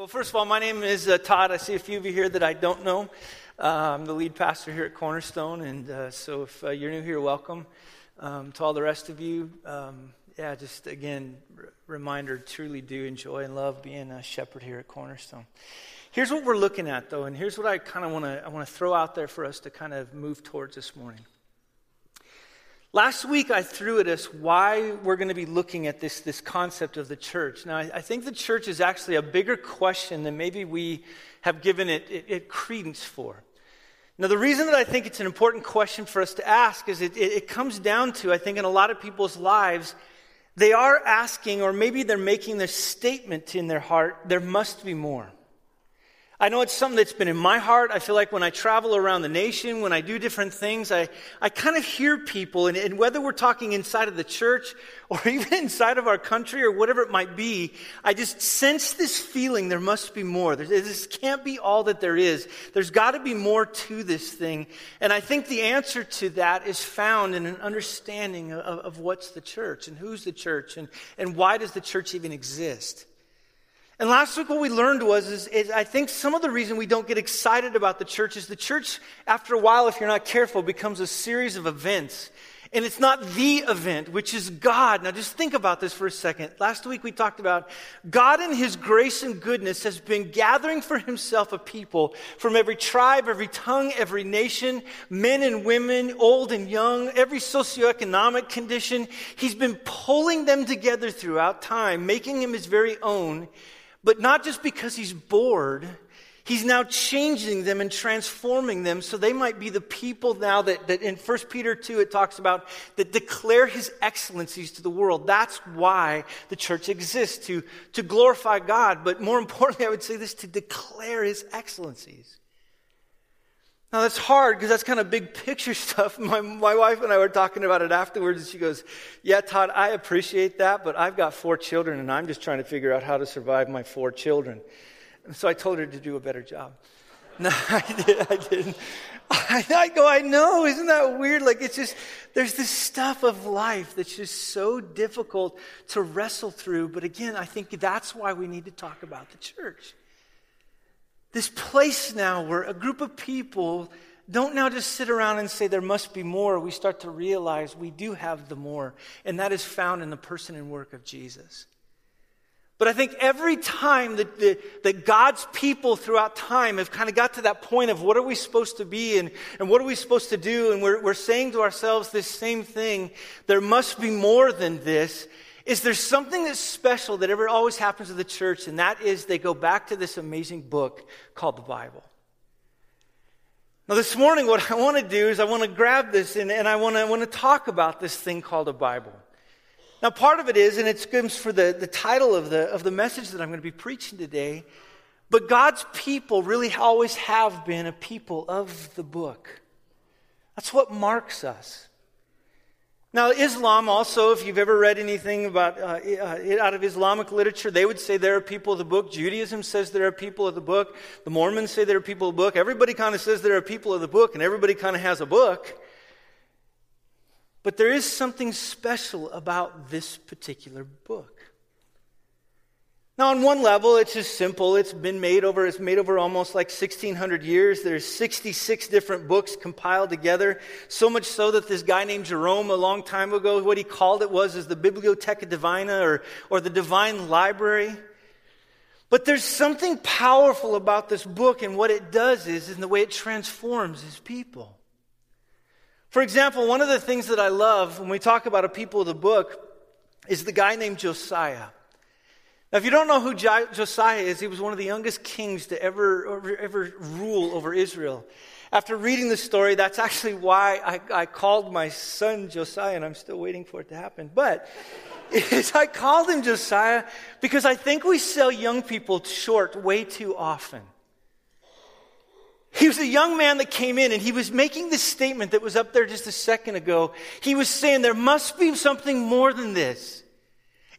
Well, first of all, my name is uh, Todd. I see a few of you here that I don't know. Uh, I'm the lead pastor here at Cornerstone, and uh, so if uh, you're new here, welcome. Um, to all the rest of you, um, yeah, just again, r- reminder truly do enjoy and love being a shepherd here at Cornerstone. Here's what we're looking at, though, and here's what I kind of want to I want to throw out there for us to kind of move towards this morning. Last week, I threw at us why we're going to be looking at this, this concept of the church. Now, I, I think the church is actually a bigger question than maybe we have given it, it, it, credence for. Now, the reason that I think it's an important question for us to ask is it, it, it comes down to, I think, in a lot of people's lives, they are asking, or maybe they're making this statement in their heart, there must be more. I know it's something that's been in my heart. I feel like when I travel around the nation, when I do different things, I, I kind of hear people, and, and, whether we're talking inside of the church or even inside of our country or whatever it might be, I just sense this feeling there must be more. There, this can't be all that there is. There's got to be more to this thing. And I think the answer to that is found in an understanding of, of what's the church and who's the church and, and why does the church even exist. And last week, what we learned was, is, is, I think some of the reason we don't get excited about the church is the church, after a while, if you're not careful, becomes a series of events. And it's not the event, which is God. Now, just think about this for a second. Last week, we talked about God in His grace and goodness has been gathering for Himself a people from every tribe, every tongue, every nation, men and women, old and young, every socioeconomic condition. He's been pulling them together throughout time, making Him His very own but not just because he's bored, he's now changing them and transforming them so they might be the people now that, that in 1 Peter 2 it talks about that declare his excellencies to the world. That's why the church exists, to, to glorify God. But more importantly, I would say this to declare his excellencies. Now that's hard because that's kind of big picture stuff. My, my wife and I were talking about it afterwards, and she goes, Yeah, Todd, I appreciate that, but I've got four children, and I'm just trying to figure out how to survive my four children. And so I told her to do a better job. No, I, did, I didn't. I, I go, I know, isn't that weird? Like, it's just, there's this stuff of life that's just so difficult to wrestle through. But again, I think that's why we need to talk about the church. This place now where a group of people don't now just sit around and say there must be more. We start to realize we do have the more, and that is found in the person and work of Jesus. But I think every time that, that, God's people throughout time have kind of got to that point of what are we supposed to be and, and what are we supposed to do, and we're, we're saying to ourselves this same thing there must be more than this is there something that's special that ever always happens to the church, and that is they go back to this amazing book called the Bible. Now, this morning, what I want to do is I want to grab this and, and I, want to, want to talk about this thing called a Bible. Now, part of it is, and it comes for the, the title of the, of the message that I'm going to be preaching today, but God's people really always have been a people of the book. That's what marks us. Now, Islam also, if you've ever read anything about uh, uh, out of Islamic literature, they would say there are people of the book. Judaism says there are people of the book. The Mormons say there are people of the book. Everybody kind of says there are people of the book, and everybody kind of has a book. But there is something special about this particular book. Now, on one level, it's just simple. It's been made over, it's made over almost like 1600 years. There's 66 different books compiled together. So much so that this guy named Jerome a long time ago, what he called it was is the Bibliotheca Divina or, or the Divine Library. But there's something powerful about this book and what it does is in the way it transforms his people. For example, one of the things that I love when we talk about a people of the book is the guy named Josiah. Now, if you don't know who Josiah is, he was one of the youngest kings to ever, ever, rule over Israel. After reading the story, that's actually why I, I, called my son Josiah, and I'm still waiting for it to happen. But I called him Josiah because I think we sell young people short way too often. He was a young man that came in and he was making this statement that was up there just a second ago. He was saying there must be something more than this.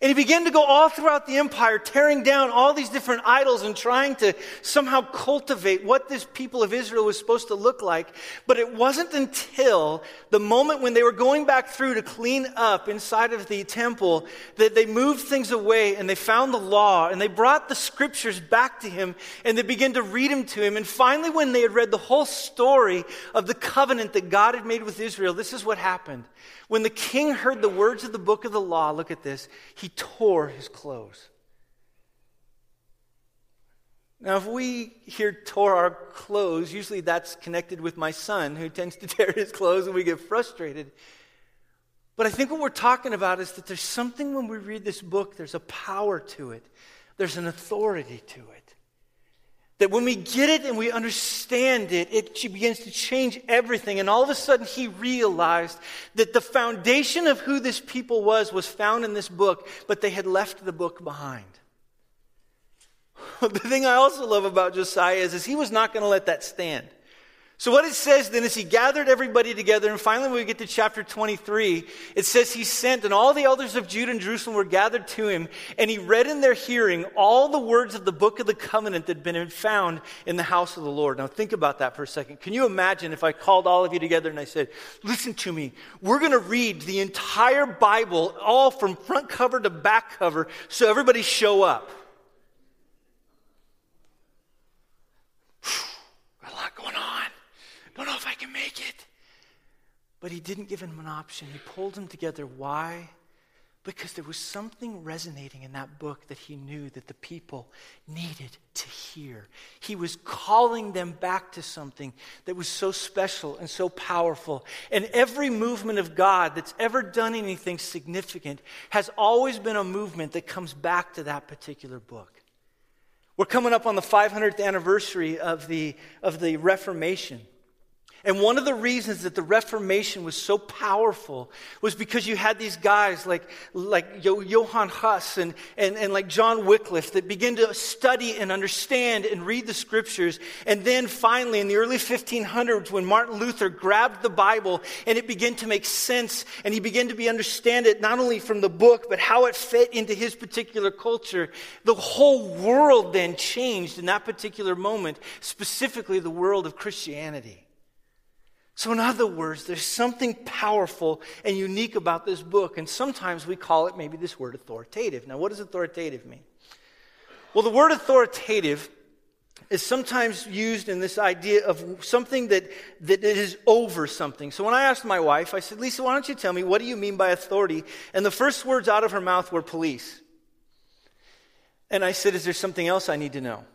And he began to go all throughout the empire, tearing down all these different idols and trying to somehow cultivate what this people of Israel was supposed to look like. But it wasn't until the moment when they were going back through to clean up inside of the temple that they moved things away and they found the law and they brought the scriptures back to him and they began to read them to him. And finally, when they had read the whole story of the covenant that God had made with Israel, this is what happened. When the king heard the words of the book of the law, look at this, he tore his clothes. Now, if we here tore our clothes, usually that's connected with my son who tends to tear his clothes and we get frustrated. But I think what we're talking about is that there's something when we read this book, there's a power to it, there's an authority to it. That when we get it and we understand it, it begins to change everything. And all of a sudden, he realized that the foundation of who this people was was found in this book, but they had left the book behind. the thing I also love about Josiah is, is he was not going to let that stand. So, what it says then is he gathered everybody together, and finally, when we get to chapter 23, it says he sent, and all the elders of Judah and Jerusalem were gathered to him, and he read in their hearing all the words of the book of the covenant that had been found in the house of the Lord. Now, think about that for a second. Can you imagine if I called all of you together and I said, Listen to me, we're going to read the entire Bible, all from front cover to back cover, so everybody show up? don't know if I can make it. But he didn't give him an option. He pulled them together. Why? Because there was something resonating in that book that he knew that the people needed to hear. He was calling them back to something that was so special and so powerful. And every movement of God that's ever done anything significant has always been a movement that comes back to that particular book. We're coming up on the 500th anniversary of the, of the Reformation. And one of the reasons that the Reformation was so powerful was because you had these guys like, like Johann Huss and, and, and like John Wycliffe that began to study and understand and read the scriptures. And then finally, in the early 1500s, when Martin Luther grabbed the Bible and it began to make sense and he began to be understand it not only from the book, but how it fit into his particular culture, the whole world then changed in that particular moment, specifically the world of Christianity. So, in other words, there's something powerful and unique about this book, and sometimes we call it maybe this word authoritative. Now, what does authoritative mean? Well, the word authoritative is sometimes used in this idea of something that, that is over something. So when I asked my wife, I said, Lisa, why don't you tell me, what do you mean by authority? And the first words out of her mouth were police. And I said, Is there something else I need to know?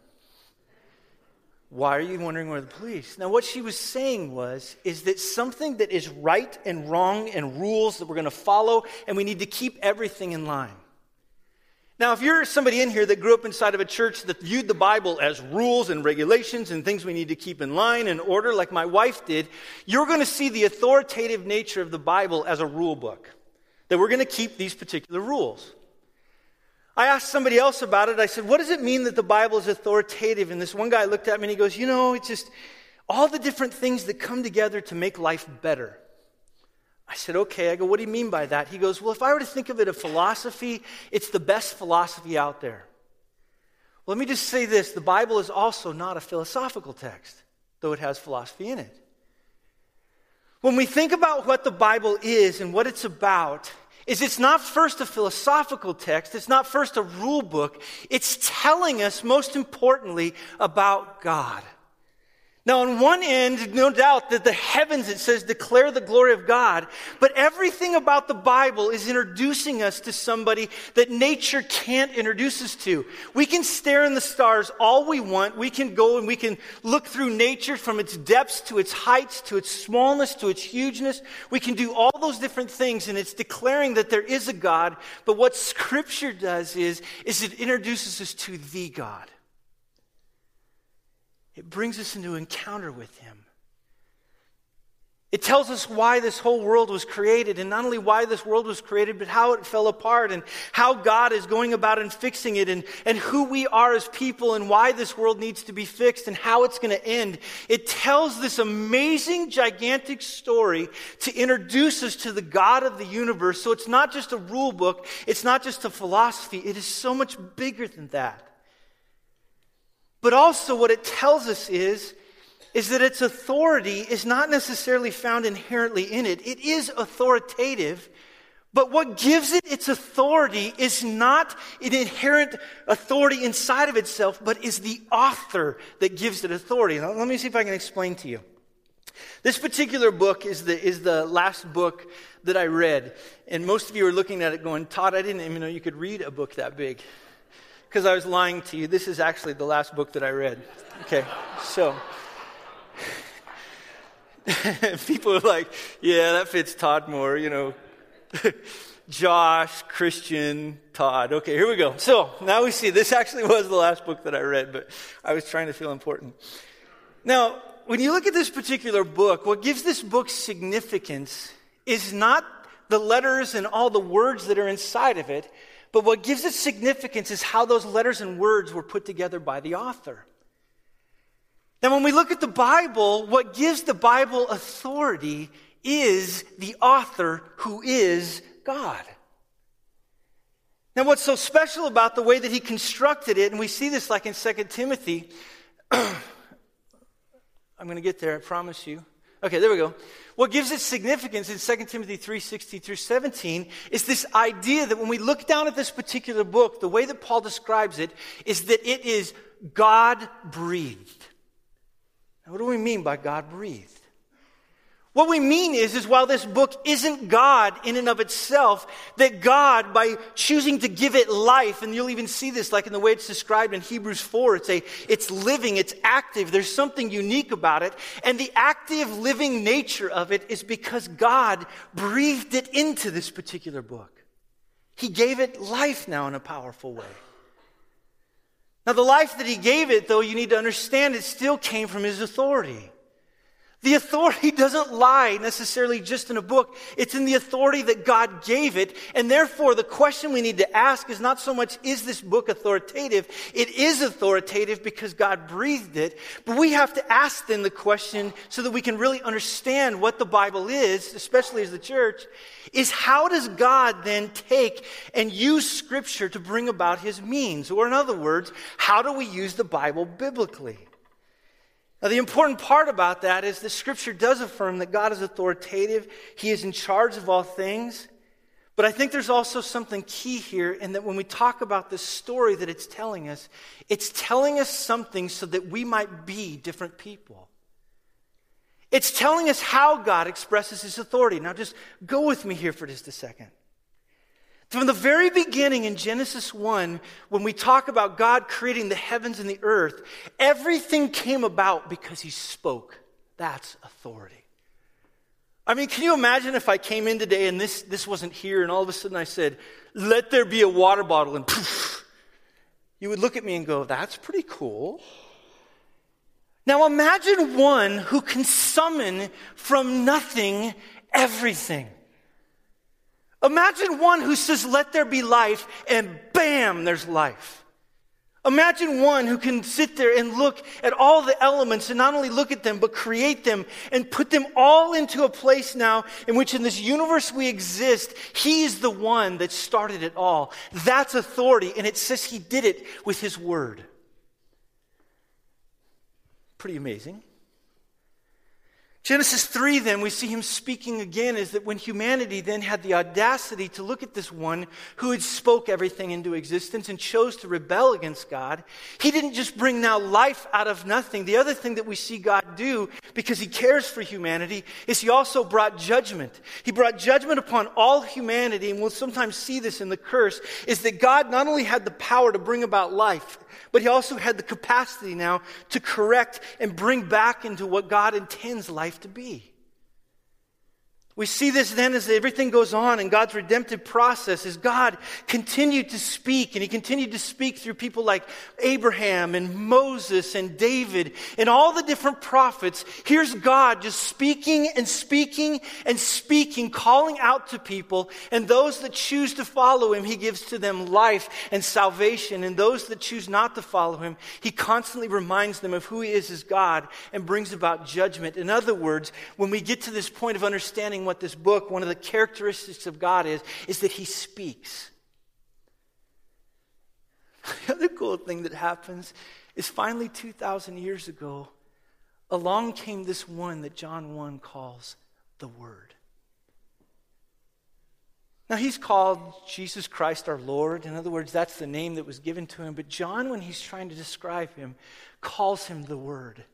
Why are you wondering where the police? Now, what she was saying was, is that something that is right and wrong and rules that we're going to follow, and we need to keep everything in line. Now, if you're somebody in here that grew up inside of a church that viewed the Bible as rules and regulations and things we need to keep in line and order, like my wife did, you're going to see the authoritative nature of the Bible as a rule book. That we're going to keep these particular rules. I asked somebody else about it. I said, What does it mean that the Bible is authoritative? And this one guy looked at me and he goes, You know, it's just all the different things that come together to make life better. I said, Okay. I go, What do you mean by that? He goes, Well, if I were to think of it a philosophy, it's the best philosophy out there. Let me just say this the Bible is also not a philosophical text, though it has philosophy in it. When we think about what the Bible is and what it's about, is it's not first a philosophical text, it's not first a rule book, it's telling us, most importantly, about God. Now, on one end, no doubt that the heavens, it says, declare the glory of God. But everything about the Bible is introducing us to somebody that nature can't introduce us to. We can stare in the stars all we want. We can go and we can look through nature from its depths to its heights, to its smallness, to its hugeness. We can do all those different things, and it's declaring that there is a God. But what Scripture does is, is it introduces us to the God. It brings us into encounter with Him. It tells us why this whole world was created, and not only why this world was created, but how it fell apart, and how God is going about and fixing it, and, and who we are as people, and why this world needs to be fixed, and how it's going to end. It tells this amazing, gigantic story to introduce us to the God of the universe. So it's not just a rule book, it's not just a philosophy, it is so much bigger than that. But also, what it tells us is, is that its authority is not necessarily found inherently in it. It is authoritative, but what gives it its authority is not an inherent authority inside of itself, but is the author that gives it authority. Now, let me see if I can explain to you. This particular book is the, is the last book that I read. And most of you are looking at it going, Todd, I didn't even know you could read a book that big. Because I was lying to you. This is actually the last book that I read. Okay, so. people are like, yeah, that fits Todd more, you know. Josh, Christian, Todd. Okay, here we go. So now we see this actually was the last book that I read, but I was trying to feel important. Now, when you look at this particular book, what gives this book significance is not the letters and all the words that are inside of it, but what gives it significance is how those letters and words were put together by the author. Now, when we look at the Bible, what gives the Bible authority is the author who is God. Now, what's so special about the way that he constructed it, and we see this like in 2 Timothy, I'm going to get there, I promise you. Okay, there we go. What gives it significance in 2 Timothy 3 16 through 17 is this idea that when we look down at this particular book, the way that Paul describes it is that it is God breathed. Now, what do we mean by God breathed? What we mean is, is while this book isn't God in and of itself, that God, by choosing to give it life, and you'll even see this like in the way it's described in Hebrews 4, it's a, it's living, it's active, there's something unique about it. And the active living nature of it is because God breathed it into this particular book. He gave it life now in a powerful way. Now, the life that he gave it, though, you need to understand it still came from his authority. The authority doesn't lie necessarily just in a book. It's in the authority that God gave it. And therefore, the question we need to ask is not so much, is this book authoritative? It is authoritative because God breathed it. But we have to ask then the question so that we can really understand what the Bible is, especially as the church, is how does God then take and use scripture to bring about his means? Or in other words, how do we use the Bible biblically? Now, the important part about that is the scripture does affirm that God is authoritative, He is in charge of all things. But I think there's also something key here in that when we talk about this story that it's telling us, it's telling us something so that we might be different people. It's telling us how God expresses His authority. Now, just go with me here for just a second. From the very beginning in Genesis 1, when we talk about God creating the heavens and the earth, everything came about because He spoke. That's authority. I mean, can you imagine if I came in today and this, this wasn't here and all of a sudden I said, let there be a water bottle and poof, you would look at me and go, that's pretty cool. Now imagine one who can summon from nothing everything. Imagine one who says, Let there be life, and bam, there's life. Imagine one who can sit there and look at all the elements and not only look at them, but create them and put them all into a place now in which in this universe we exist, He is the one that started it all. That's authority, and it says He did it with His Word. Pretty amazing. Genesis 3, then, we see him speaking again is that when humanity then had the audacity to look at this one who had spoke everything into existence and chose to rebel against God, he didn't just bring now life out of nothing. The other thing that we see God do, because he cares for humanity, is he also brought judgment. He brought judgment upon all humanity, and we'll sometimes see this in the curse, is that God not only had the power to bring about life, but he also had the capacity now to correct and bring back into what God intends life to be. We see this then as everything goes on in God's redemptive process, as God continued to speak, and He continued to speak through people like Abraham and Moses and David and all the different prophets. Here's God just speaking and speaking and speaking, calling out to people, and those that choose to follow Him, He gives to them life and salvation, and those that choose not to follow Him, He constantly reminds them of who He is as God and brings about judgment. In other words, when we get to this point of understanding what this book, one of the characteristics of God is, is that He speaks. The other cool thing that happens is finally 2,000 years ago, along came this one that John 1 calls the Word. Now, he's called Jesus Christ our Lord. In other words, that's the name that was given to him. But John, when he's trying to describe him, calls him the Word.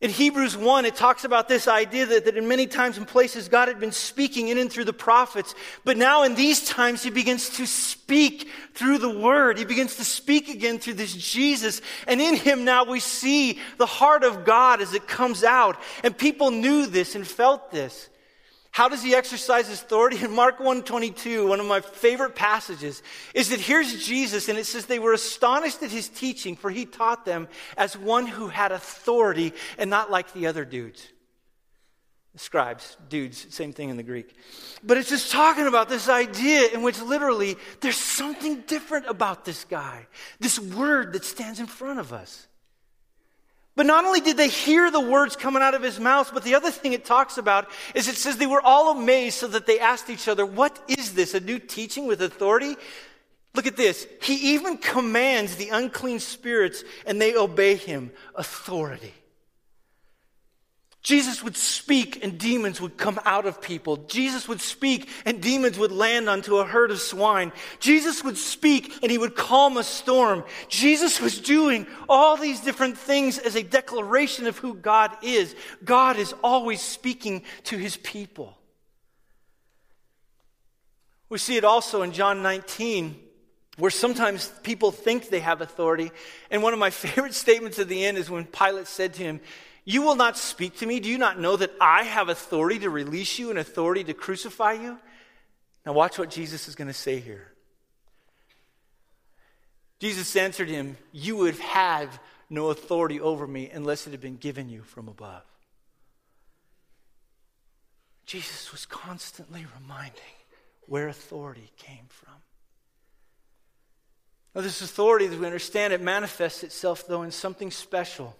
In Hebrews 1, it talks about this idea that, that in many times and places God had been speaking in and through the prophets, but now in these times He begins to speak through the Word. He begins to speak again through this Jesus, and in Him now we see the heart of God as it comes out. And people knew this and felt this. How does he exercise his authority? In Mark 1:22, one of my favorite passages, is that here's Jesus and it says they were astonished at his teaching for he taught them as one who had authority and not like the other dudes. Scribes, dudes, same thing in the Greek. But it's just talking about this idea in which literally there's something different about this guy, this word that stands in front of us. But not only did they hear the words coming out of his mouth, but the other thing it talks about is it says they were all amazed so that they asked each other, What is this? A new teaching with authority? Look at this. He even commands the unclean spirits and they obey him. Authority. Jesus would speak and demons would come out of people. Jesus would speak and demons would land onto a herd of swine. Jesus would speak and he would calm a storm. Jesus was doing all these different things as a declaration of who God is. God is always speaking to his people. We see it also in John 19 where sometimes people think they have authority. And one of my favorite statements at the end is when Pilate said to him, you will not speak to me? Do you not know that I have authority to release you and authority to crucify you? Now, watch what Jesus is going to say here. Jesus answered him, You would have no authority over me unless it had been given you from above. Jesus was constantly reminding where authority came from. Now, this authority, as we understand it, manifests itself, though, in something special.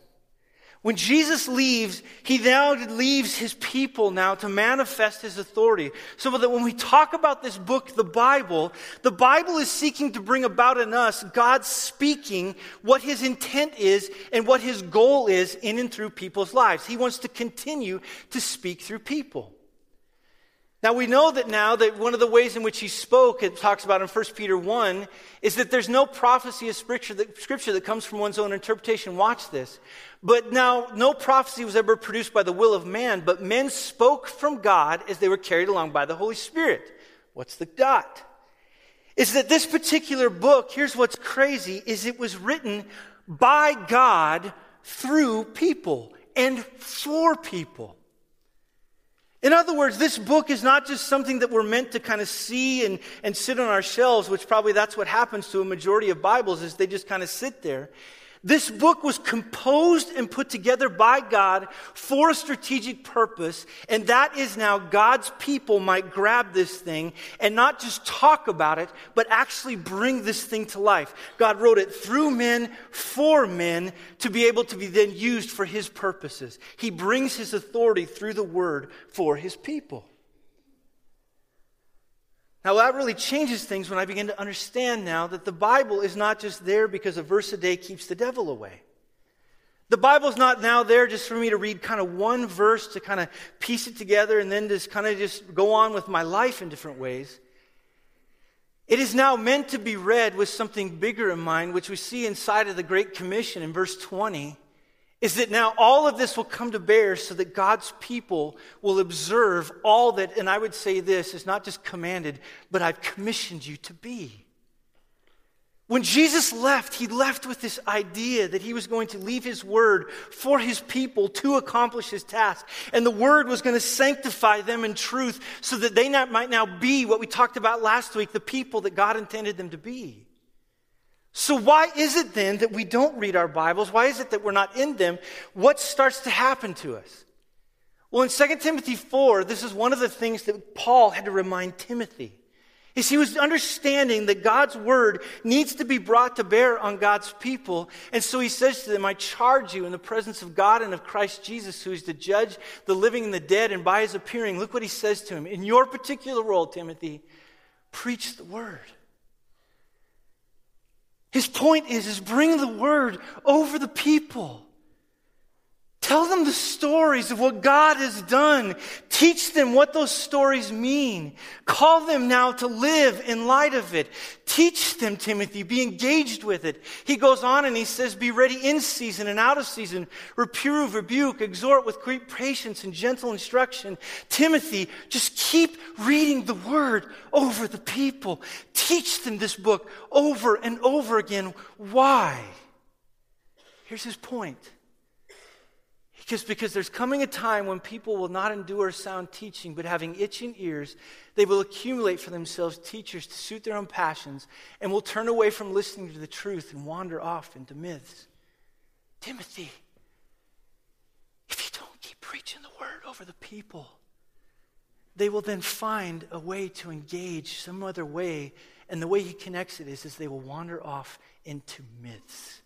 When Jesus leaves, he now leaves his people now to manifest his authority. So that when we talk about this book, the Bible, the Bible is seeking to bring about in us God speaking what his intent is and what his goal is in and through people's lives. He wants to continue to speak through people. Now we know that now that one of the ways in which he spoke, it talks about in 1 Peter 1, is that there's no prophecy of scripture that, scripture that comes from one's own interpretation. Watch this. But now, no prophecy was ever produced by the will of man, but men spoke from God as they were carried along by the Holy Spirit. What's the dot? Is that this particular book, here's what's crazy, is it was written by God through people and for people. In other words, this book is not just something that we're meant to kind of see and, and sit on our shelves, which probably that's what happens to a majority of Bibles is they just kind of sit there. This book was composed and put together by God for a strategic purpose, and that is now God's people might grab this thing and not just talk about it, but actually bring this thing to life. God wrote it through men, for men, to be able to be then used for His purposes. He brings His authority through the Word for His people. Now, that really changes things when I begin to understand now that the Bible is not just there because a verse a day keeps the devil away. The Bible's not now there just for me to read kind of one verse to kind of piece it together and then just kind of just go on with my life in different ways. It is now meant to be read with something bigger in mind, which we see inside of the Great Commission in verse 20 is that now all of this will come to bear so that God's people will observe all that, and I would say this is not just commanded, but I've commissioned you to be. When Jesus left, he left with this idea that he was going to leave his word for his people to accomplish his task. And the word was going to sanctify them in truth so that they not, might now be what we talked about last week, the people that God intended them to be. So why is it then that we don't read our Bibles? Why is it that we're not in them? What starts to happen to us? Well, in 2 Timothy 4, this is one of the things that Paul had to remind Timothy is he was understanding that God's word needs to be brought to bear on God's people. And so he says to them, I charge you in the presence of God and of Christ Jesus, who is to judge the living and the dead, and by his appearing, look what he says to him. In your particular role, Timothy, preach the word. His point is, is bring the word over the people. Tell them the stories of what God has done. Teach them what those stories mean. Call them now to live in light of it. Teach them, Timothy. Be engaged with it. He goes on and he says, Be ready in season and out of season. Reprove, rebuke, exhort with great patience and gentle instruction. Timothy, just keep reading the word over the people. Teach them this book over and over again. Why? Here's his point. Because, because there's coming a time when people will not endure sound teaching, but having itching ears, they will accumulate for themselves teachers to suit their own passions and will turn away from listening to the truth and wander off into myths. Timothy, if you don't keep preaching the word over the people, they will then find a way to engage some other way. And the way he connects it is, is they will wander off into myths.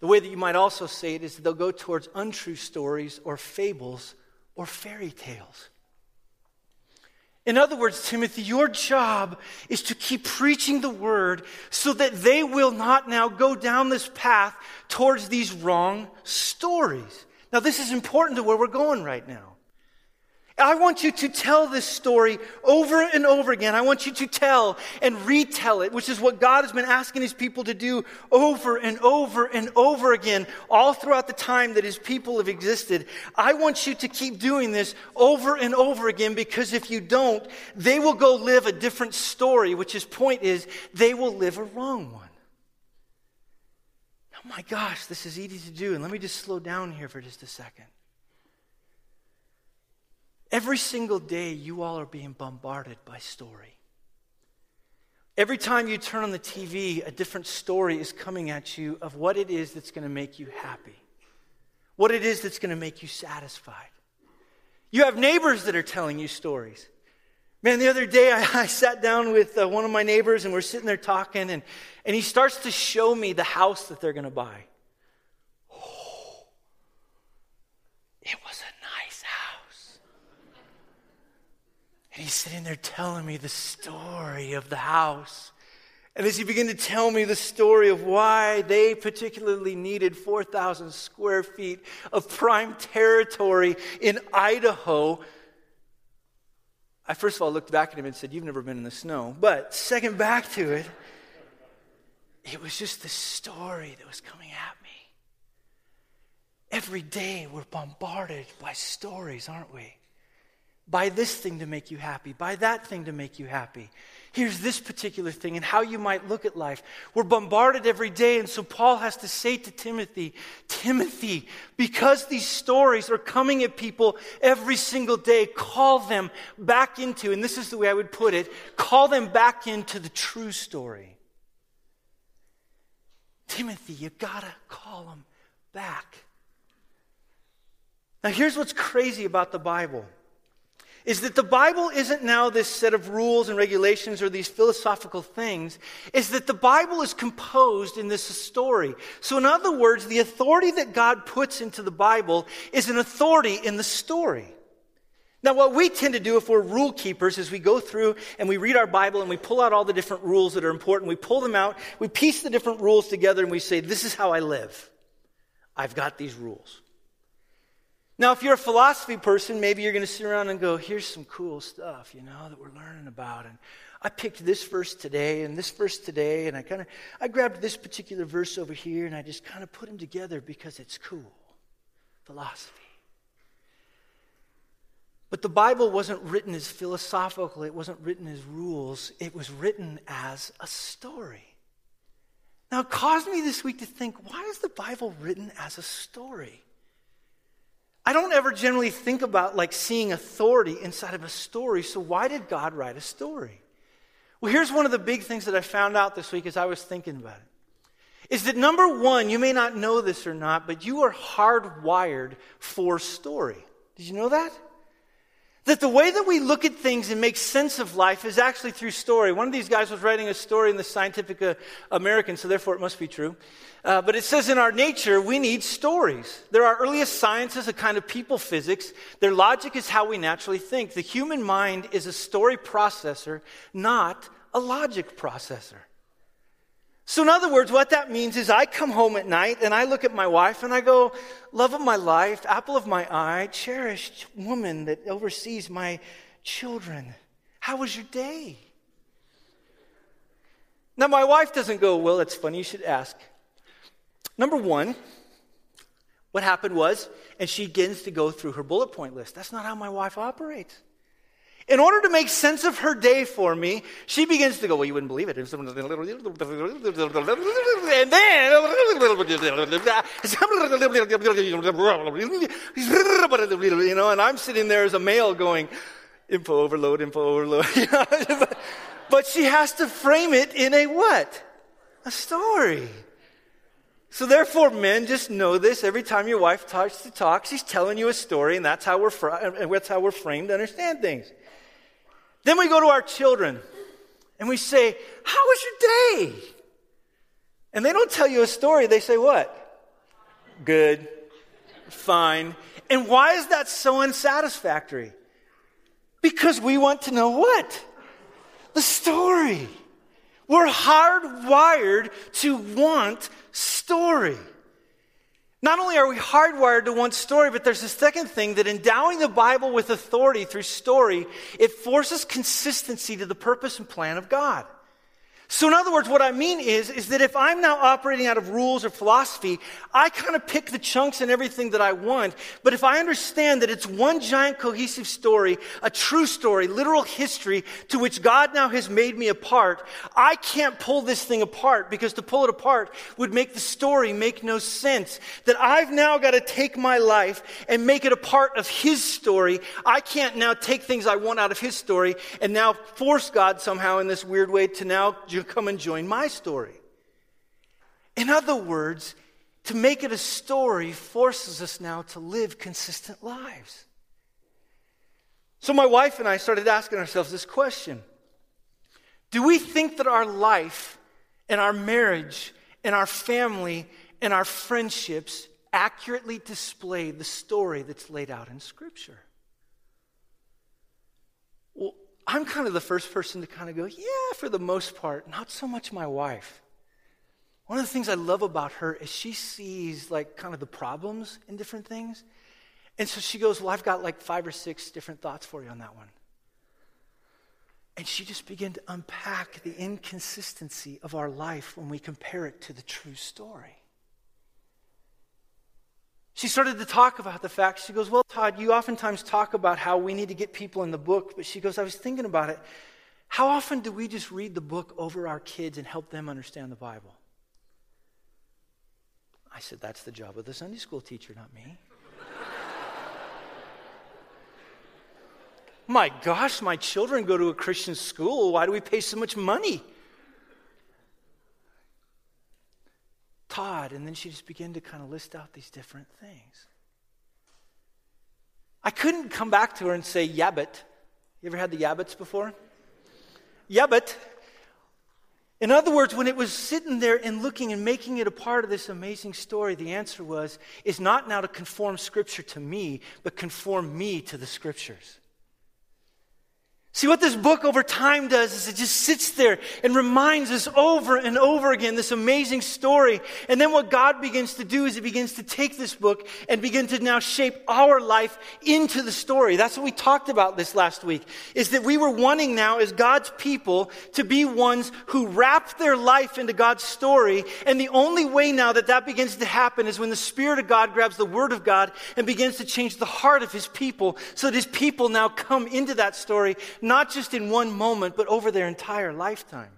The way that you might also say it is that they'll go towards untrue stories or fables or fairy tales. In other words, Timothy, your job is to keep preaching the word so that they will not now go down this path towards these wrong stories. Now, this is important to where we're going right now. I want you to tell this story over and over again. I want you to tell and retell it, which is what God has been asking his people to do over and over and over again, all throughout the time that his people have existed. I want you to keep doing this over and over again because if you don't, they will go live a different story, which his point is they will live a wrong one. Oh my gosh, this is easy to do. And let me just slow down here for just a second. Every single day, you all are being bombarded by story. Every time you turn on the TV, a different story is coming at you of what it is that's going to make you happy, what it is that's going to make you satisfied. You have neighbors that are telling you stories. Man, the other day I, I sat down with uh, one of my neighbors and we're sitting there talking, and, and he starts to show me the house that they're going to buy. Oh, it was a And he's sitting there telling me the story of the house. And as he began to tell me the story of why they particularly needed 4,000 square feet of prime territory in Idaho, I first of all looked back at him and said, You've never been in the snow. But second back to it, it was just the story that was coming at me. Every day we're bombarded by stories, aren't we? Buy this thing to make you happy. Buy that thing to make you happy. Here's this particular thing and how you might look at life. We're bombarded every day, and so Paul has to say to Timothy, Timothy, because these stories are coming at people every single day, call them back into, and this is the way I would put it, call them back into the true story. Timothy, you gotta call them back. Now, here's what's crazy about the Bible is that the Bible isn't now this set of rules and regulations or these philosophical things, is that the Bible is composed in this story. So, in other words, the authority that God puts into the Bible is an authority in the story. Now, what we tend to do if we're rule keepers is we go through and we read our Bible and we pull out all the different rules that are important. We pull them out, we piece the different rules together, and we say, This is how I live. I've got these rules. Now, if you're a philosophy person, maybe you're going to sit around and go, here's some cool stuff, you know, that we're learning about. And I picked this verse today and this verse today, and I kind of, I grabbed this particular verse over here, and I just kind of put them together because it's cool. Philosophy. But the Bible wasn't written as philosophical, it wasn't written as rules, it was written as a story. Now, it caused me this week to think why is the Bible written as a story? I don't ever generally think about like seeing authority inside of a story, so why did God write a story? Well, here's one of the big things that I found out this week as I was thinking about it. Is that number one, you may not know this or not, but you are hardwired for story. Did you know that? That the way that we look at things and make sense of life is actually through story. One of these guys was writing a story in the Scientific uh, American, so therefore it must be true. Uh, but it says in our nature, we need stories. They're our earliest sciences, a kind of people physics. Their logic is how we naturally think. The human mind is a story processor, not a logic processor. So, in other words, what that means is I come home at night and I look at my wife and I go, Love of my life, apple of my eye, cherished woman that oversees my children. How was your day? Now, my wife doesn't go, Well, it's funny you should ask. Number one, what happened was, and she begins to go through her bullet point list. That's not how my wife operates. In order to make sense of her day for me, she begins to go, Well, you wouldn't believe it. And then, you know, and I'm sitting there as a male going, Info overload, info overload. but she has to frame it in a what? A story. So therefore, men, just know this. Every time your wife starts to talk, she's telling you a story, and that's how we're, fr- that's how we're framed to understand things. Then we go to our children and we say, How was your day? And they don't tell you a story. They say, What? Good. Fine. And why is that so unsatisfactory? Because we want to know what? The story. We're hardwired to want story. Not only are we hardwired to want story, but there's a second thing that endowing the Bible with authority through story, it forces consistency to the purpose and plan of God. So, in other words, what I mean is, is that if I'm now operating out of rules or philosophy, I kind of pick the chunks and everything that I want. But if I understand that it's one giant cohesive story, a true story, literal history to which God now has made me a part, I can't pull this thing apart because to pull it apart would make the story make no sense. That I've now got to take my life and make it a part of His story. I can't now take things I want out of His story and now force God somehow in this weird way to now you come and join my story? In other words, to make it a story forces us now to live consistent lives. So, my wife and I started asking ourselves this question Do we think that our life and our marriage and our family and our friendships accurately display the story that's laid out in Scripture? Well, I'm kind of the first person to kind of go, yeah, for the most part, not so much my wife. One of the things I love about her is she sees like kind of the problems in different things. And so she goes, Well, I've got like five or six different thoughts for you on that one. And she just began to unpack the inconsistency of our life when we compare it to the true story. She started to talk about the fact, she goes, Well, Todd, you oftentimes talk about how we need to get people in the book, but she goes, I was thinking about it. How often do we just read the book over our kids and help them understand the Bible? I said, That's the job of the Sunday school teacher, not me. my gosh, my children go to a Christian school. Why do we pay so much money? Todd. And then she just began to kind of list out these different things. I couldn't come back to her and say, Yabbit. You ever had the Yabbits before? Yabbit. In other words, when it was sitting there and looking and making it a part of this amazing story, the answer was, is not now to conform Scripture to me, but conform me to the Scriptures. See, what this book over time does is it just sits there and reminds us over and over again this amazing story. And then what God begins to do is he begins to take this book and begin to now shape our life into the story. That's what we talked about this last week, is that we were wanting now as God's people to be ones who wrap their life into God's story. And the only way now that that begins to happen is when the Spirit of God grabs the Word of God and begins to change the heart of His people so that His people now come into that story not just in one moment, but over their entire lifetime.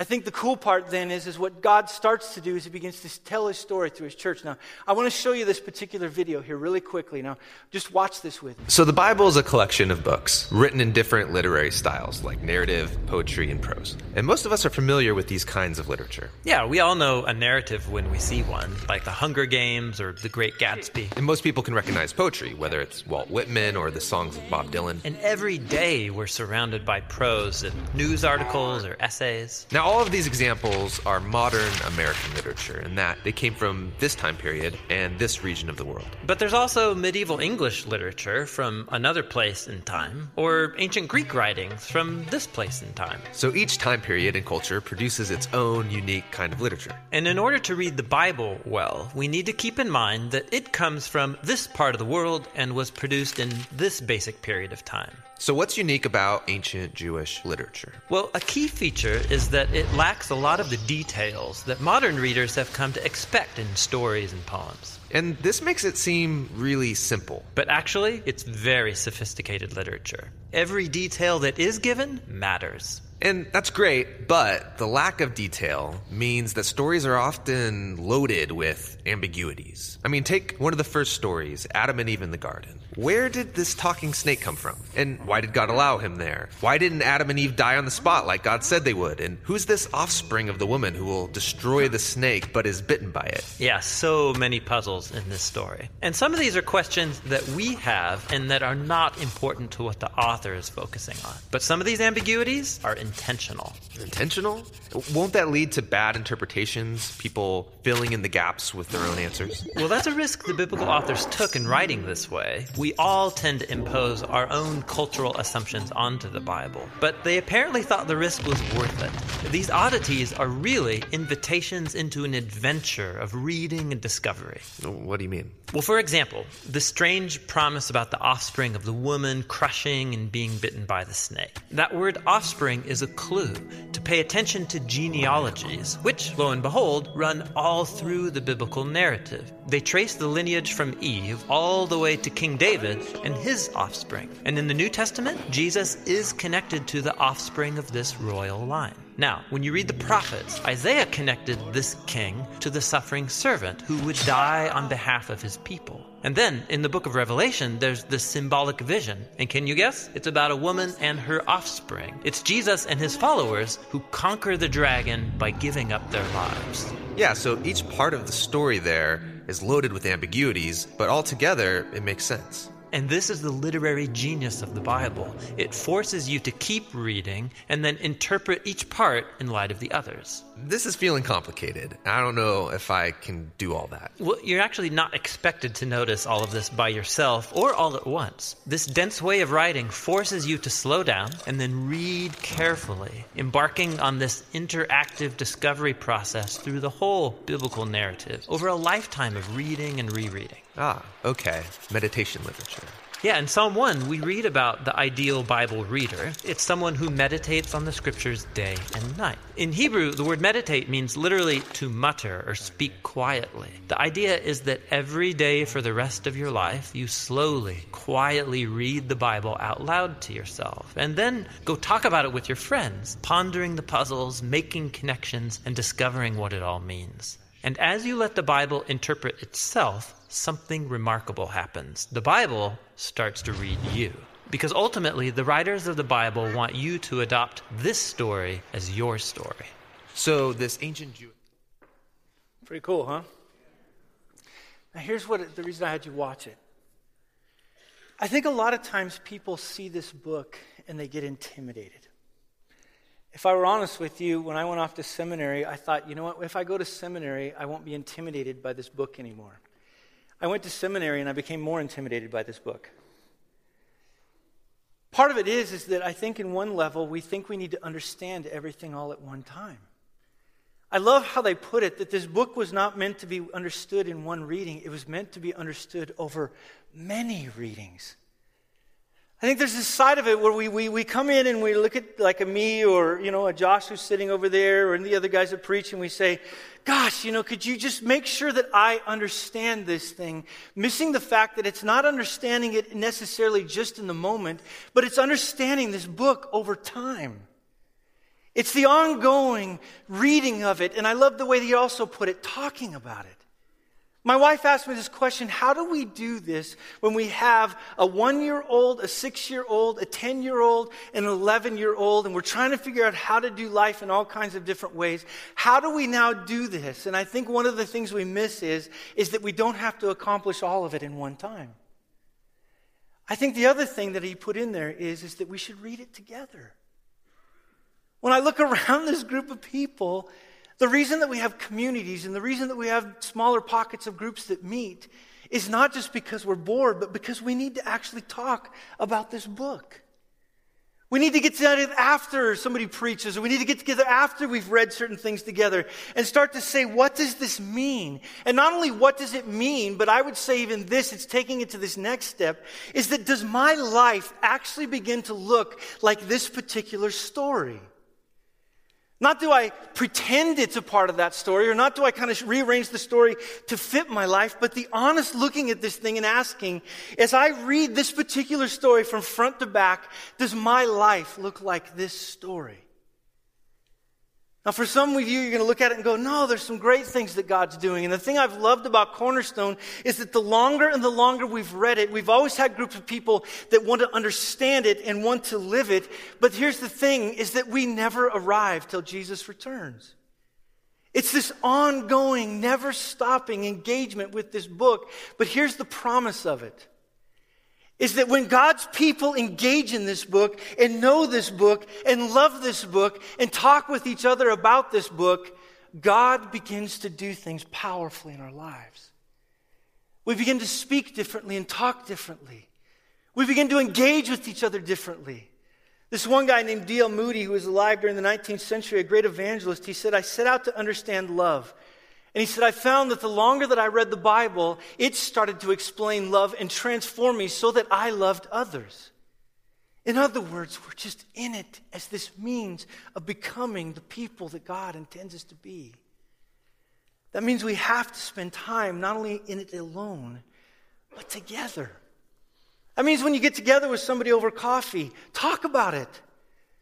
I think the cool part then is, is what God starts to do is he begins to tell his story through his church. Now, I want to show you this particular video here really quickly. Now, just watch this with me. So, the Bible is a collection of books written in different literary styles like narrative, poetry, and prose. And most of us are familiar with these kinds of literature. Yeah, we all know a narrative when we see one, like The Hunger Games or The Great Gatsby. And most people can recognize poetry, whether it's Walt Whitman or the songs of Bob Dylan. And every day we're surrounded by prose and news articles or essays. Now, all of these examples are modern American literature in that they came from this time period and this region of the world. But there's also medieval English literature from another place in time, or ancient Greek writings from this place in time. So each time period and culture produces its own unique kind of literature. And in order to read the Bible well, we need to keep in mind that it comes from this part of the world and was produced in this basic period of time. So, what's unique about ancient Jewish literature? Well, a key feature is that it lacks a lot of the details that modern readers have come to expect in stories and poems. And this makes it seem really simple. But actually, it's very sophisticated literature. Every detail that is given matters. And that's great, but the lack of detail means that stories are often loaded with ambiguities. I mean, take one of the first stories, Adam and Eve in the garden. Where did this talking snake come from? And why did God allow him there? Why didn't Adam and Eve die on the spot like God said they would? And who's this offspring of the woman who will destroy the snake but is bitten by it? Yeah, so many puzzles in this story. And some of these are questions that we have and that are not important to what the author is focusing on. But some of these ambiguities are intentional. Intentional? Won't that lead to bad interpretations, people filling in the gaps with their own answers? Well, that's a risk the biblical authors took in writing this way. We all tend to impose our own cultural assumptions onto the Bible, but they apparently thought the risk was worth it. These oddities are really invitations into an adventure of reading and discovery. What do you mean? Well, for example, the strange promise about the offspring of the woman crushing and being bitten by the snake. That word offspring is a clue to pay attention to genealogies, which, lo and behold, run all through the biblical narrative. They trace the lineage from Eve all the way to King David and his offspring. And in the New Testament, Jesus is connected to the offspring of this royal line. Now, when you read the prophets, Isaiah connected this king to the suffering servant who would die on behalf of his people. And then in the book of Revelation, there's this symbolic vision. And can you guess? It's about a woman and her offspring. It's Jesus and his followers who conquer the dragon by giving up their lives. Yeah, so each part of the story there is loaded with ambiguities, but altogether it makes sense. And this is the literary genius of the Bible. It forces you to keep reading and then interpret each part in light of the others. This is feeling complicated. I don't know if I can do all that. Well, you're actually not expected to notice all of this by yourself or all at once. This dense way of writing forces you to slow down and then read carefully, embarking on this interactive discovery process through the whole biblical narrative over a lifetime of reading and rereading. Ah, okay. Meditation literature. Yeah, in Psalm 1, we read about the ideal Bible reader. It's someone who meditates on the scriptures day and night. In Hebrew, the word meditate means literally to mutter or speak quietly. The idea is that every day for the rest of your life, you slowly, quietly read the Bible out loud to yourself, and then go talk about it with your friends, pondering the puzzles, making connections, and discovering what it all means. And as you let the Bible interpret itself, something remarkable happens. The Bible starts to read you. Because ultimately, the writers of the Bible want you to adopt this story as your story. So, this ancient Jew. Pretty cool, huh? Now, here's what it, the reason I had you watch it. I think a lot of times people see this book and they get intimidated. If I were honest with you, when I went off to seminary, I thought, you know what, if I go to seminary, I won't be intimidated by this book anymore. I went to seminary and I became more intimidated by this book. Part of it is, is that I think in one level, we think we need to understand everything all at one time. I love how they put it that this book was not meant to be understood in one reading, it was meant to be understood over many readings. I think there's this side of it where we, we, we come in and we look at like a me or, you know, a Josh who's sitting over there or any of the other guys that preach and we say, gosh, you know, could you just make sure that I understand this thing? Missing the fact that it's not understanding it necessarily just in the moment, but it's understanding this book over time. It's the ongoing reading of it. And I love the way that he also put it, talking about it. My wife asked me this question How do we do this when we have a one year old, a six year old, a 10 year old, and an 11 year old, and we're trying to figure out how to do life in all kinds of different ways? How do we now do this? And I think one of the things we miss is, is that we don't have to accomplish all of it in one time. I think the other thing that he put in there is, is that we should read it together. When I look around this group of people, the reason that we have communities and the reason that we have smaller pockets of groups that meet is not just because we're bored, but because we need to actually talk about this book. We need to get together after somebody preaches, or we need to get together after we've read certain things together and start to say, what does this mean? And not only what does it mean, but I would say even this, it's taking it to this next step, is that does my life actually begin to look like this particular story? Not do I pretend it's a part of that story, or not do I kind of rearrange the story to fit my life, but the honest looking at this thing and asking, as I read this particular story from front to back, does my life look like this story? Now, for some of you, you're going to look at it and go, no, there's some great things that God's doing. And the thing I've loved about Cornerstone is that the longer and the longer we've read it, we've always had groups of people that want to understand it and want to live it. But here's the thing, is that we never arrive till Jesus returns. It's this ongoing, never stopping engagement with this book. But here's the promise of it is that when God's people engage in this book and know this book and love this book and talk with each other about this book, God begins to do things powerfully in our lives. We begin to speak differently and talk differently. We begin to engage with each other differently. This one guy named D.L. Moody, who was alive during the 19th century, a great evangelist, he said, I set out to understand love. And he said, I found that the longer that I read the Bible, it started to explain love and transform me so that I loved others. In other words, we're just in it as this means of becoming the people that God intends us to be. That means we have to spend time not only in it alone, but together. That means when you get together with somebody over coffee, talk about it.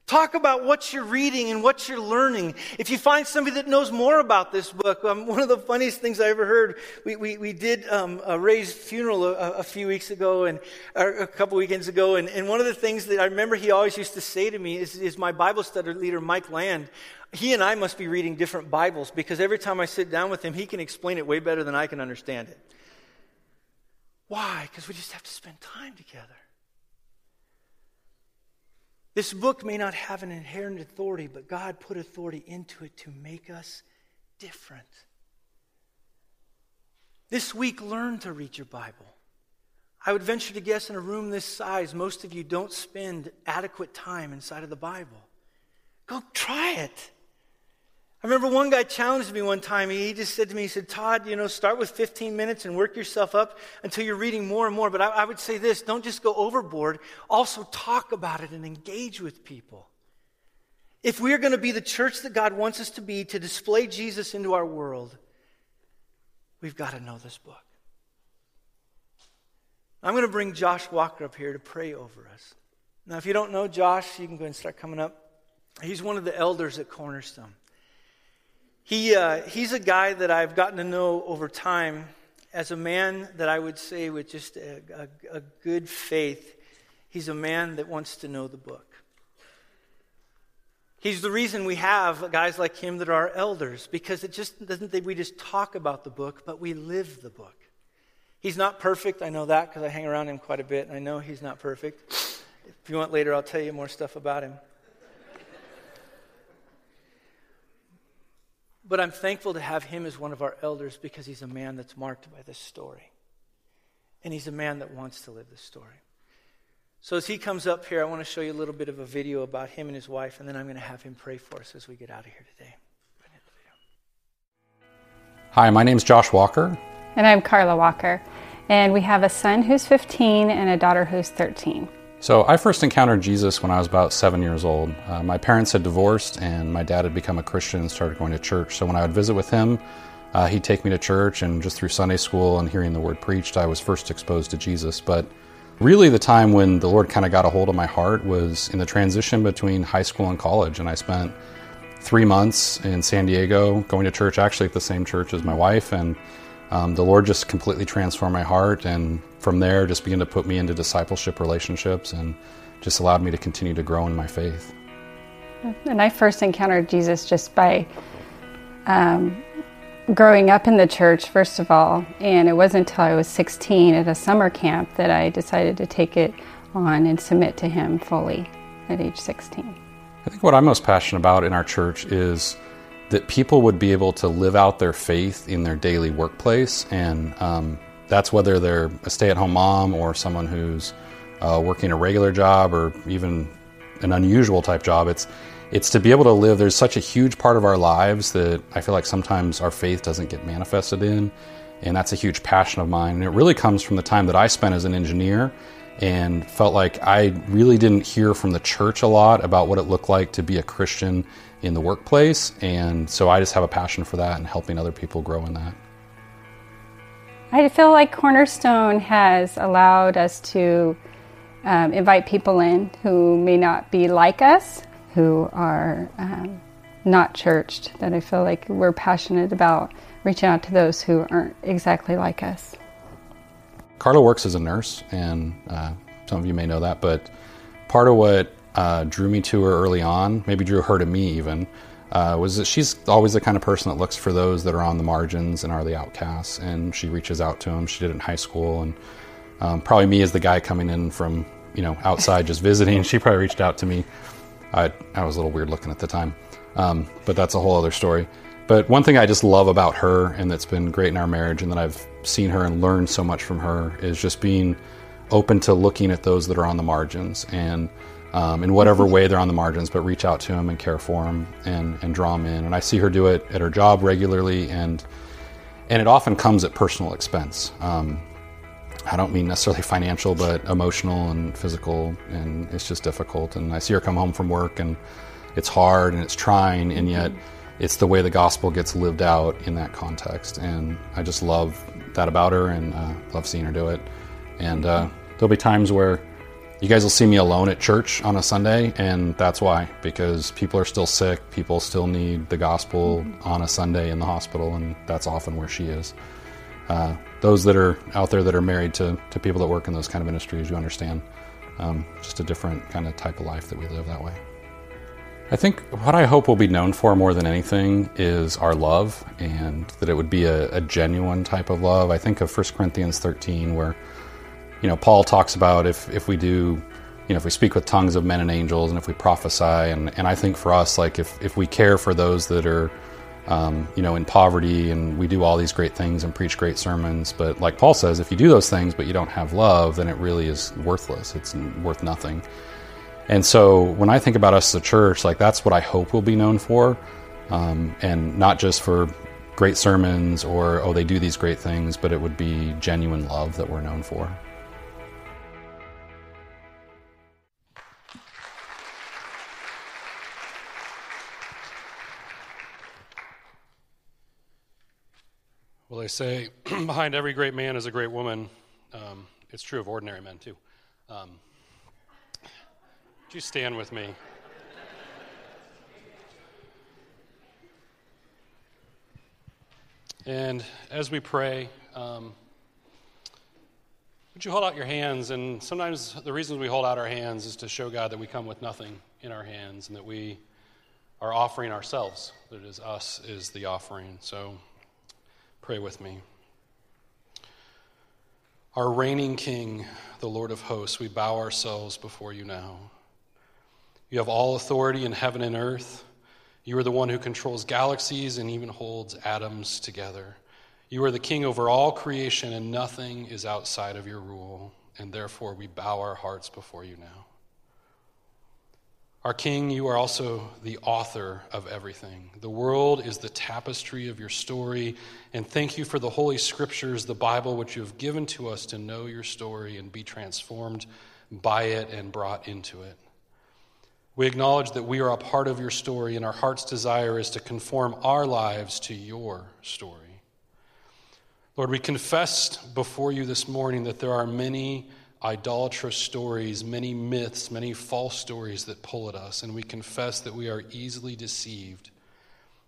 Talk about what you're reading and what you're learning. If you find somebody that knows more about this book, um, one of the funniest things I ever heard, we, we, we did um, a Ray's funeral a, a, few weeks ago and a couple weekends ago, and, and one of the things that I remember he always used to say to me is, is my Bible study leader, Mike Land. He and I must be reading different Bibles because every time I sit down with him, he can explain it way better than I can understand it. Why? Because we just have to spend time together. This book may not have an inherent authority, but God put authority into it to make us different. This week, learn to read your Bible. I would venture to guess in a room this size, most of you don't spend adequate time inside of the Bible. Go try it. I remember one guy challenged me one time. He just said to me, he said, Todd, you know, start with 15 minutes and work yourself up until you're reading more and more. But I, I would say this don't just go overboard, also talk about it and engage with people. If we're going to be the church that God wants us to be to display Jesus into our world, we've got to know this book. I'm going to bring Josh Walker up here to pray over us. Now, if you don't know Josh, you can go and start coming up. He's one of the elders at Cornerstone. He, uh, he's a guy that I've gotten to know over time as a man that I would say with just a, a, a good faith. He's a man that wants to know the book. He's the reason we have guys like him that are elders, because it just doesn't that we just talk about the book, but we live the book. He's not perfect, I know that because I hang around him quite a bit, and I know he's not perfect. If you want later, I'll tell you more stuff about him. But I'm thankful to have him as one of our elders because he's a man that's marked by this story. And he's a man that wants to live this story. So as he comes up here, I want to show you a little bit of a video about him and his wife, and then I'm going to have him pray for us as we get out of here today. Hi, my name is Josh Walker. And I'm Carla Walker. And we have a son who's 15 and a daughter who's 13. So I first encountered Jesus when I was about seven years old. Uh, my parents had divorced, and my dad had become a Christian and started going to church. So when I would visit with him, uh, he'd take me to church, and just through Sunday school and hearing the word preached, I was first exposed to Jesus. But Really, the time when the Lord kind of got a hold of my heart was in the transition between high school and college. And I spent three months in San Diego going to church, actually at the same church as my wife. And um, the Lord just completely transformed my heart. And from there, just began to put me into discipleship relationships and just allowed me to continue to grow in my faith. And I first encountered Jesus just by um, growing up in the church, first of all, and it wasn't until I was 16 at a summer camp that I decided to take it on and submit to Him fully at age 16. I think what I'm most passionate about in our church is that people would be able to live out their faith in their daily workplace, and um, that's whether they're a stay at home mom or someone who's uh, working a regular job or even an unusual type job. It's it's to be able to live. There's such a huge part of our lives that I feel like sometimes our faith doesn't get manifested in. And that's a huge passion of mine. And it really comes from the time that I spent as an engineer and felt like I really didn't hear from the church a lot about what it looked like to be a Christian in the workplace. And so I just have a passion for that and helping other people grow in that. I feel like Cornerstone has allowed us to um, invite people in who may not be like us, who are um, not churched, that I feel like we're passionate about reaching out to those who aren't exactly like us. Carla works as a nurse, and uh, some of you may know that, but part of what uh, drew me to her early on, maybe drew her to me even, uh, was that she's always the kind of person that looks for those that are on the margins and are the outcasts, and she reaches out to them. She did it in high school, and um, probably me as the guy coming in from you know outside just visiting, she probably reached out to me I, I was a little weird looking at the time, um, but that's a whole other story. But one thing I just love about her and that's been great in our marriage and that I've seen her and learned so much from her is just being open to looking at those that are on the margins and um, in whatever way they're on the margins, but reach out to them and care for them and, and draw them in. And I see her do it at her job regularly and and it often comes at personal expense. Um, I don't mean necessarily financial, but emotional and physical, and it's just difficult. And I see her come home from work, and it's hard and it's trying, and yet it's the way the gospel gets lived out in that context. And I just love that about her, and uh, love seeing her do it. And uh, there'll be times where you guys will see me alone at church on a Sunday, and that's why because people are still sick, people still need the gospel on a Sunday in the hospital, and that's often where she is. Uh, those that are out there that are married to, to people that work in those kind of industries, you understand. Um, just a different kind of type of life that we live that way. I think what I hope we'll be known for more than anything is our love and that it would be a, a genuine type of love. I think of 1 Corinthians 13 where, you know, Paul talks about if, if we do, you know, if we speak with tongues of men and angels and if we prophesy and, and I think for us, like if, if we care for those that are um, you know, in poverty, and we do all these great things and preach great sermons. But like Paul says, if you do those things but you don't have love, then it really is worthless. It's worth nothing. And so when I think about us as a church, like that's what I hope we'll be known for, um, and not just for great sermons or oh they do these great things, but it would be genuine love that we're known for. Well, they say behind every great man is a great woman. Um, it's true of ordinary men, too. Um, would you stand with me? And as we pray, um, would you hold out your hands? And sometimes the reason we hold out our hands is to show God that we come with nothing in our hands and that we are offering ourselves, that it is us is the offering. So Pray with me. Our reigning King, the Lord of hosts, we bow ourselves before you now. You have all authority in heaven and earth. You are the one who controls galaxies and even holds atoms together. You are the king over all creation, and nothing is outside of your rule. and therefore we bow our hearts before you now. Our King, you are also the author of everything. The world is the tapestry of your story, and thank you for the Holy Scriptures, the Bible, which you have given to us to know your story and be transformed by it and brought into it. We acknowledge that we are a part of your story, and our heart's desire is to conform our lives to your story. Lord, we confessed before you this morning that there are many idolatrous stories, many myths, many false stories that pull at us, and we confess that we are easily deceived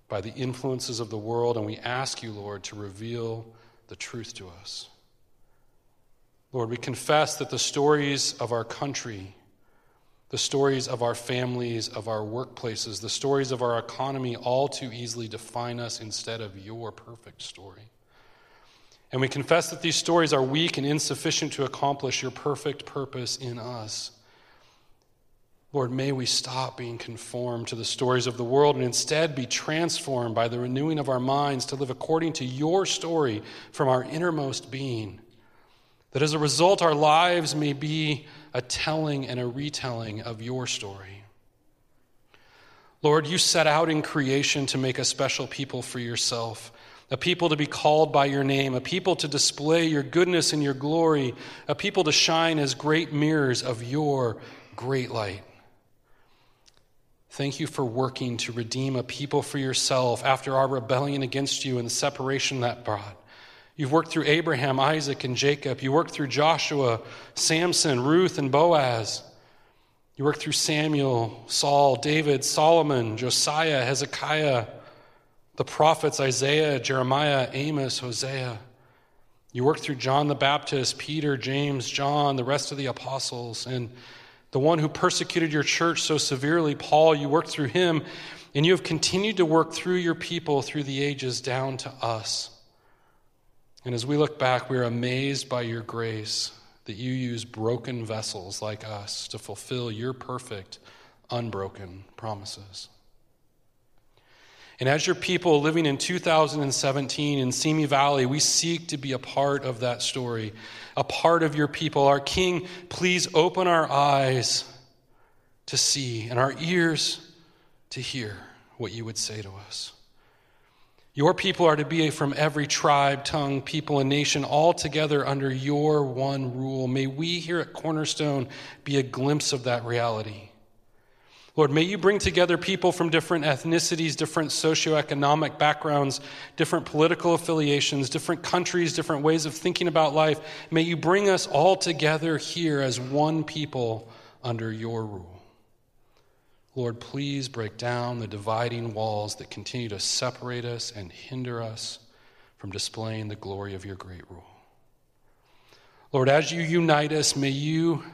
by the influences of the world, and we ask you, Lord, to reveal the truth to us. Lord, we confess that the stories of our country, the stories of our families, of our workplaces, the stories of our economy all too easily define us instead of your perfect story. And we confess that these stories are weak and insufficient to accomplish your perfect purpose in us. Lord, may we stop being conformed to the stories of the world and instead be transformed by the renewing of our minds to live according to your story from our innermost being. That as a result, our lives may be a telling and a retelling of your story. Lord, you set out in creation to make a special people for yourself a people to be called by your name, a people to display your goodness and your glory, a people to shine as great mirrors of your great light. Thank you for working to redeem a people for yourself after our rebellion against you and the separation that brought. You've worked through Abraham, Isaac, and Jacob. You worked through Joshua, Samson, Ruth, and Boaz. You worked through Samuel, Saul, David, Solomon, Josiah, Hezekiah the prophets Isaiah, Jeremiah, Amos, Hosea. You worked through John the Baptist, Peter, James, John, the rest of the apostles, and the one who persecuted your church so severely, Paul, you worked through him, and you have continued to work through your people through the ages down to us. And as we look back, we are amazed by your grace that you use broken vessels like us to fulfill your perfect, unbroken promises. And as your people living in 2017 in Simi Valley, we seek to be a part of that story, a part of your people. Our King, please open our eyes to see and our ears to hear what you would say to us. Your people are to be from every tribe, tongue, people, and nation, all together under your one rule. May we here at Cornerstone be a glimpse of that reality. Lord, may you bring together people from different ethnicities, different socioeconomic backgrounds, different political affiliations, different countries, different ways of thinking about life. May you bring us all together here as one people under your rule. Lord, please break down the dividing walls that continue to separate us and hinder us from displaying the glory of your great rule. Lord, as you unite us, may you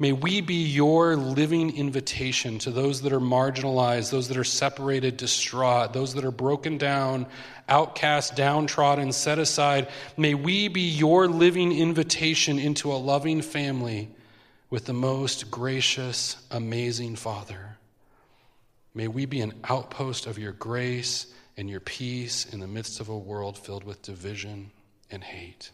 May we be your living invitation to those that are marginalized, those that are separated, distraught, those that are broken down, outcast, downtrodden, set aside. May we be your living invitation into a loving family with the most gracious, amazing Father. May we be an outpost of your grace and your peace in the midst of a world filled with division and hate.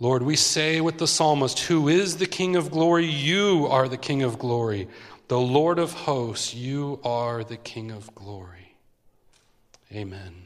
Lord, we say with the psalmist, Who is the King of glory? You are the King of glory. The Lord of hosts, you are the King of glory. Amen.